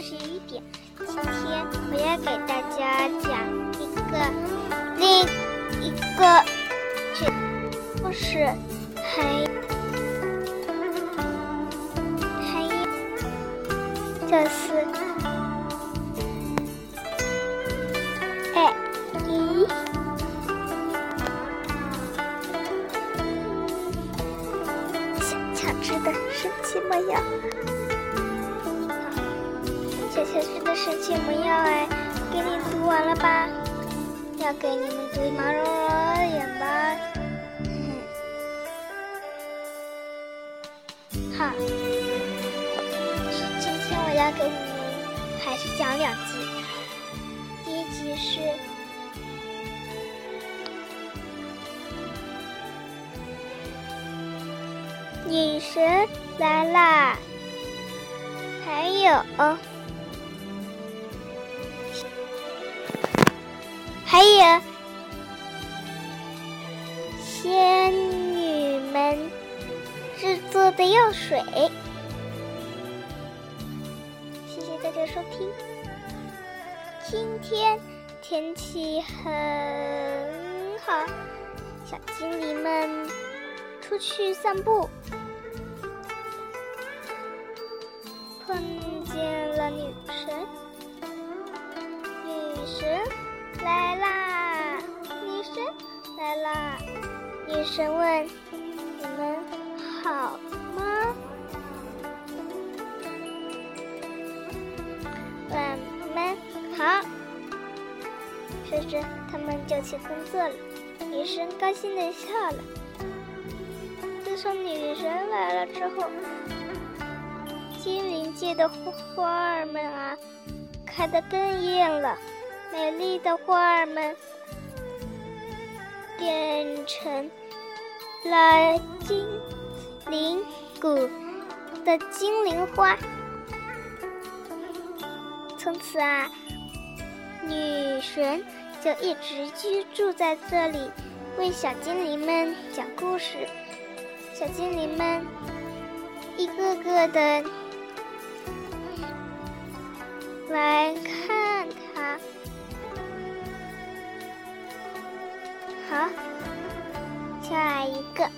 是一点，今天我要给大家讲一个另一个故事，还还就是哎咦，小强智的神奇模样。小小吃的神奇魔药哎，给你读完了吧？要给你们读毛茸茸的眼吧。好，今天我要给你们还是讲两集。第一集是女神来啦，还有。还有仙女们制作的药水，谢谢大家收听。今天天气很好，小精灵们出去散步，神问：“你们好吗？”我们好。说着，他们就去工作了。女神高兴的笑了。自从女神来了之后，精灵界的花儿们啊，开得更艳了。美丽的花儿们变成了精灵谷的精灵花。从此啊，女神就一直居住在这里，为小精灵们讲故事。小精灵们一个个的来看她。好，下一个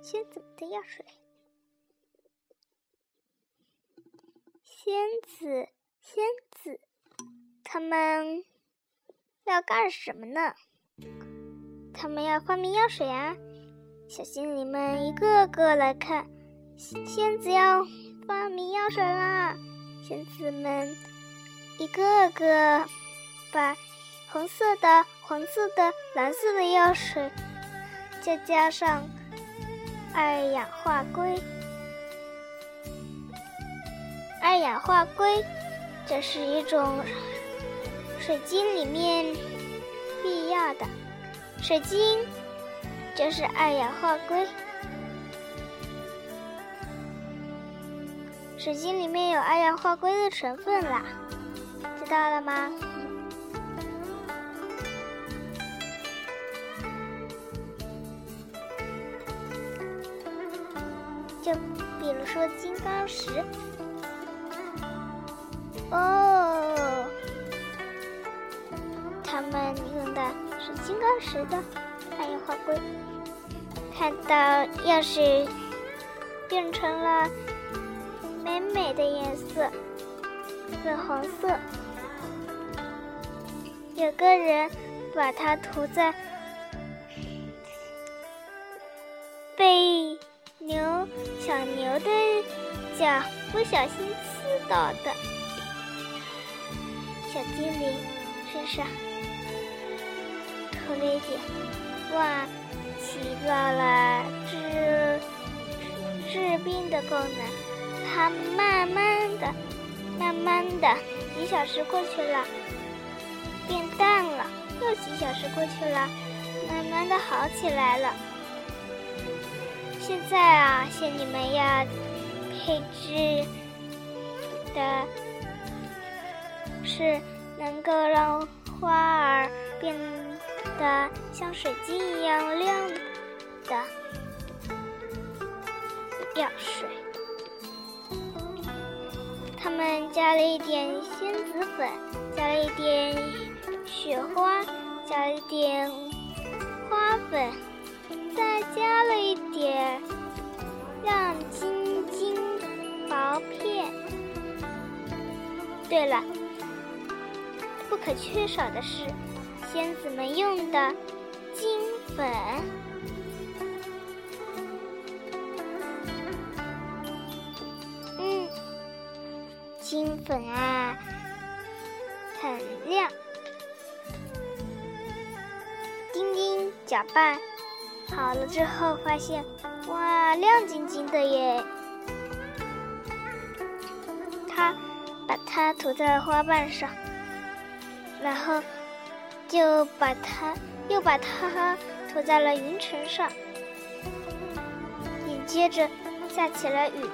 仙子的药水。仙子，仙子，他们要干什么呢？他们要发明药水啊！小精灵们一个个来看，仙子要发明药水啦！仙子们。一个个把红色的、黄色的、蓝色的药水，再加上二氧化硅。二氧化硅，这是一种水晶里面必要的。水晶就是二氧化硅，水晶里面有二氧化硅的成分啦。知道了吗？说金刚石，哦，他们用的是金刚石的二氧化硅。看到钥匙变成了美美的颜色，粉红色。有个人把它涂在牛的脚不小心刺到的小精灵身上，涂了一点，哇，起到了治治病的功能。它慢慢的、慢慢的，几小时过去了。变淡了，又几小时过去了，慢慢的好起来了。现在啊，仙女们要配置的是能够让花儿变得像水晶一样亮的药水。他们加了一点仙子粉，加了一点雪花，加了一点花粉，再加了一点亮晶晶薄片。对了，不可缺少的是仙子们用的金粉。嗯，金粉啊，很亮。丁丁搅拌好了之后，发现哇，亮晶晶的耶！他。把它涂在花瓣上，然后就把它又把它涂在了云层上。紧接着下起了雨，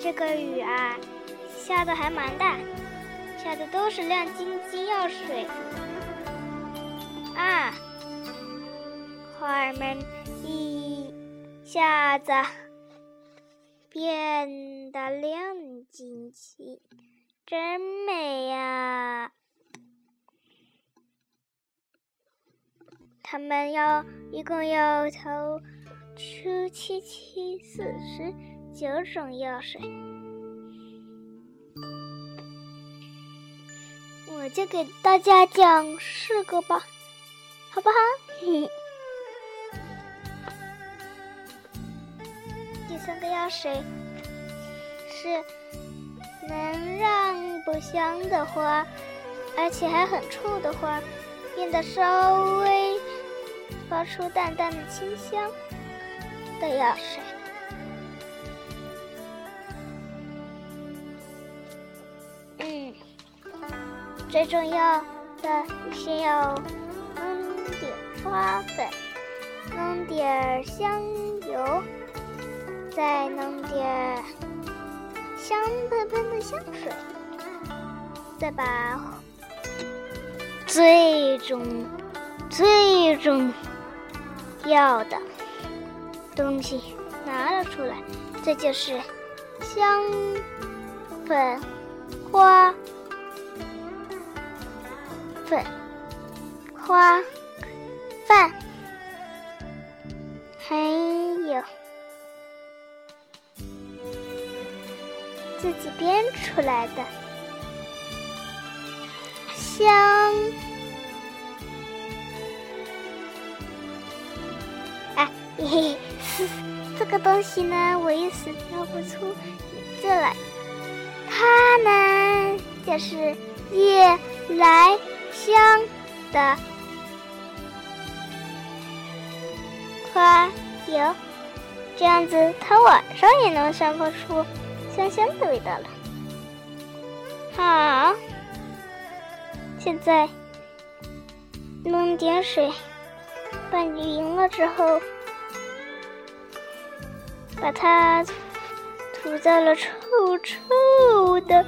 这个雨啊，下的还蛮大，下的都是亮晶晶药水啊！花儿们一下子。变得亮晶晶，真美呀！他们要一共要投出七七四十九种药水，我就给大家讲四个吧，好不好？第三个药水是能让不香的花，而且还很臭的花，变得稍微发出淡淡的清香的药水。嗯，最重要的先要点花粉，弄点香油。再弄点香喷喷的香水，再把最重、最重要的东西拿了出来，这就是香粉花粉花饭，还有。自己编出来的香，哎，嘿嘿，这个东西呢，我一时挑不出名字来。它呢，就是夜来香的花油，这样子它晚上也能散发出。香香的味道了。好，现在弄点水拌匀了之后，把它涂在了臭臭的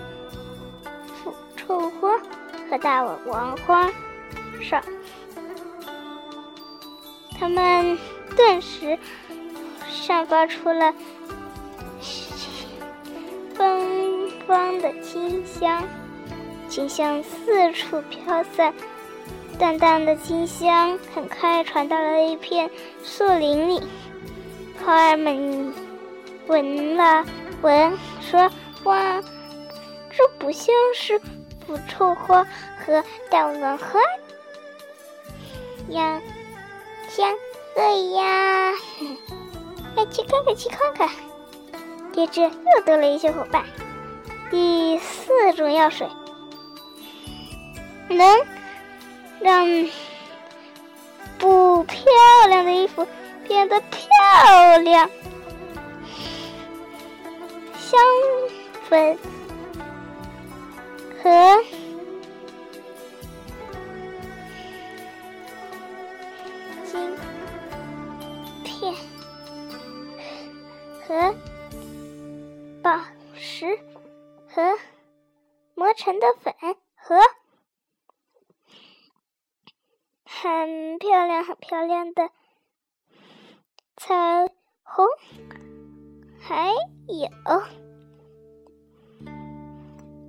臭花和大王花上，它们顿时散发出了。芬芳的清香，清香四处飘散，淡淡的清香很快传到了一片树林里。花儿们闻了闻，说：“哇，这不像是腐臭花和大王花呀，香对呀，快去看看，去看看。”接着又多了一些伙伴。第四种药水能让不漂亮的衣服变得漂亮。香粉和很漂亮、很漂亮的彩虹，还有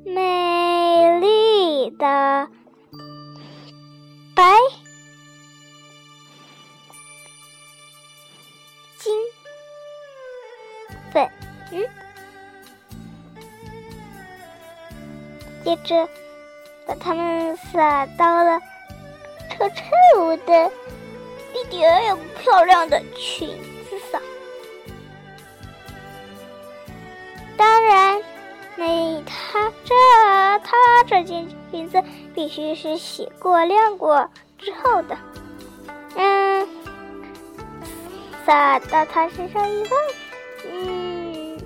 美丽的白金粉。接着，把它们撒到了丑丑的、一点也不漂亮的裙子上。当然，那他这他这件裙子必须是洗过、晾过之后的。嗯，撒到他身上以后，嗯，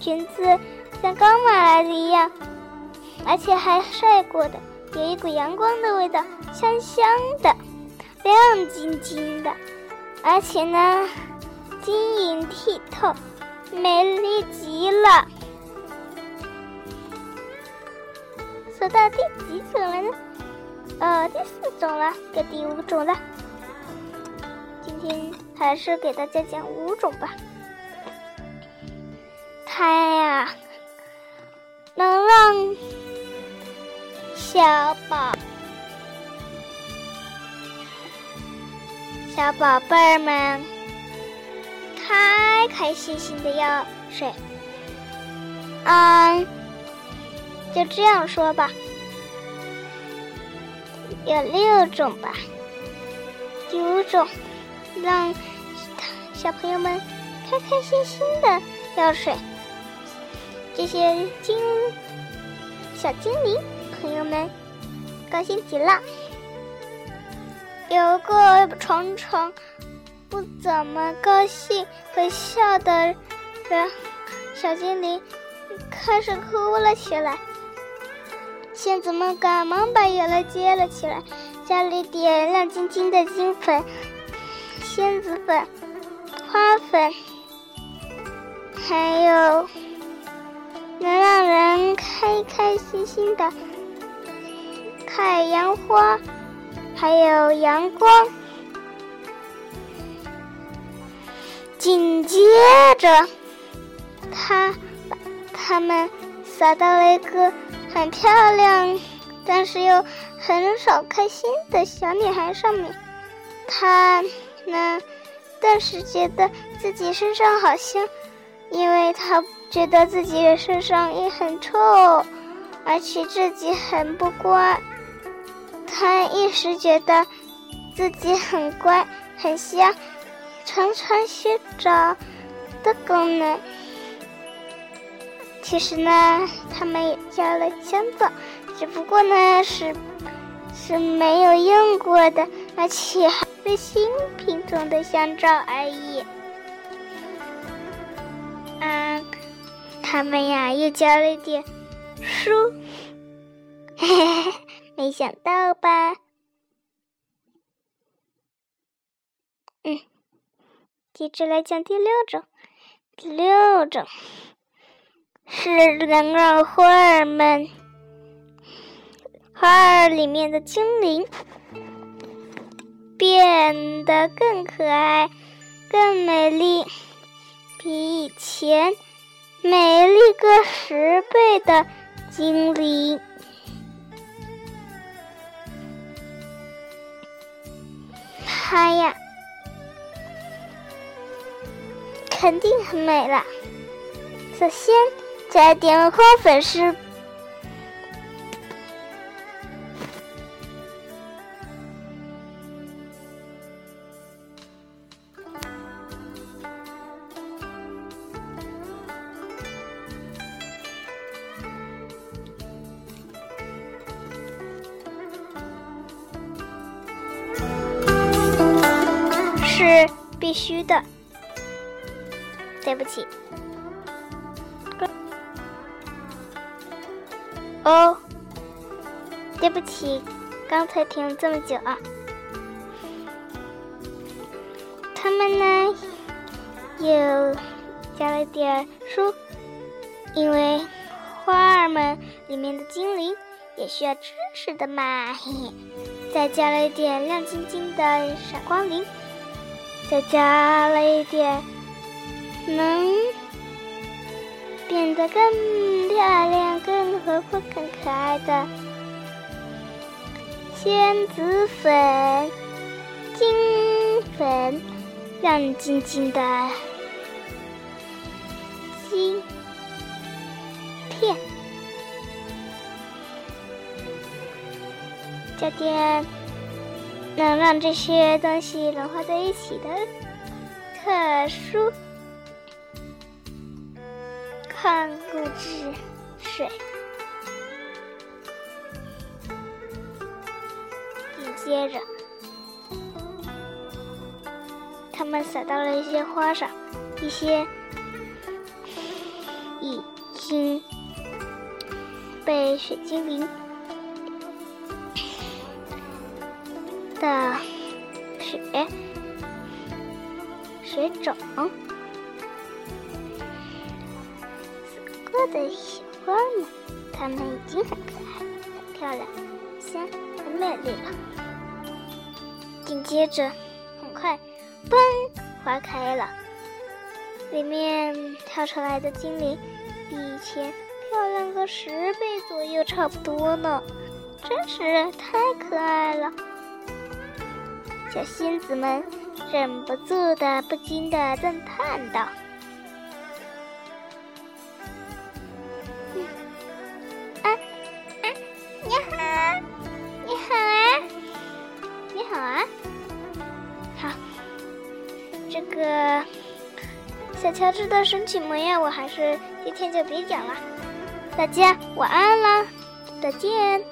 裙子像刚买来的一样。而且还晒过的，有一股阳光的味道，香香的，亮晶晶的，而且呢，晶莹剔透，美丽极了。说到第几种了呢？呃，第四种了，该第五种了。今天还是给大家讲五种吧。它呀，能让。小宝，小宝贝儿们，开开心心的要睡。嗯，就这样说吧，有六种吧。第五种，让小朋友们开开心心的要睡。这些精小精灵。朋友们，高兴极了。有个常常不怎么高兴、会笑的人，小精灵开始哭了起来。仙子们赶忙把眼泪接了起来，加了点亮晶晶的金粉、仙子粉、花粉，还有能让人开开心心的。太阳花，还有阳光。紧接着，他把它们撒到了一个很漂亮，但是又很少开心的小女孩上面。她呢，顿时觉得自己身上好香，因为她觉得自己身上也很臭，而且自己很不乖。他一时觉得自己很乖、很香，常常洗澡的功能。其实呢，他们也加了香皂，只不过呢是是没有用过的，而且还是新品种的香皂而已。嗯，他们呀又加了一点书，嘿嘿嘿。没想到吧？嗯，接着来讲第六种。第六种是能让花儿们、花儿里面的精灵变得更可爱、更美丽，比以前美丽个十倍的精灵。它呀，肯定很美了。首先加点花粉是。是必须的。对不起。哦，对不起，刚才停了这么久啊。他们呢，又加了点书，因为花儿们里面的精灵也需要知识的嘛。嘿嘿，再加了一点亮晶晶的闪光灵。再加了一点能变得更漂亮、更活泼、更可爱的仙子粉、金粉、亮晶晶的晶片。加点能让这些东西融化在一起的特殊。矿物质水，紧接着，他们撒到了一些花上，一些已经被水精灵的血水肿。的小花们，它们已经很可爱、很漂亮、香、很美丽了。紧接着，很快，嘣，花开了，里面跳出来的精灵比以前漂亮个十倍左右，差不多呢，真是太可爱了。小仙子们忍不住的、不禁的赞叹道。啊啊，你好，你好啊，你好啊！好这个小乔治的神奇模样，我还是今天就别讲了。大家晚安啦，再见。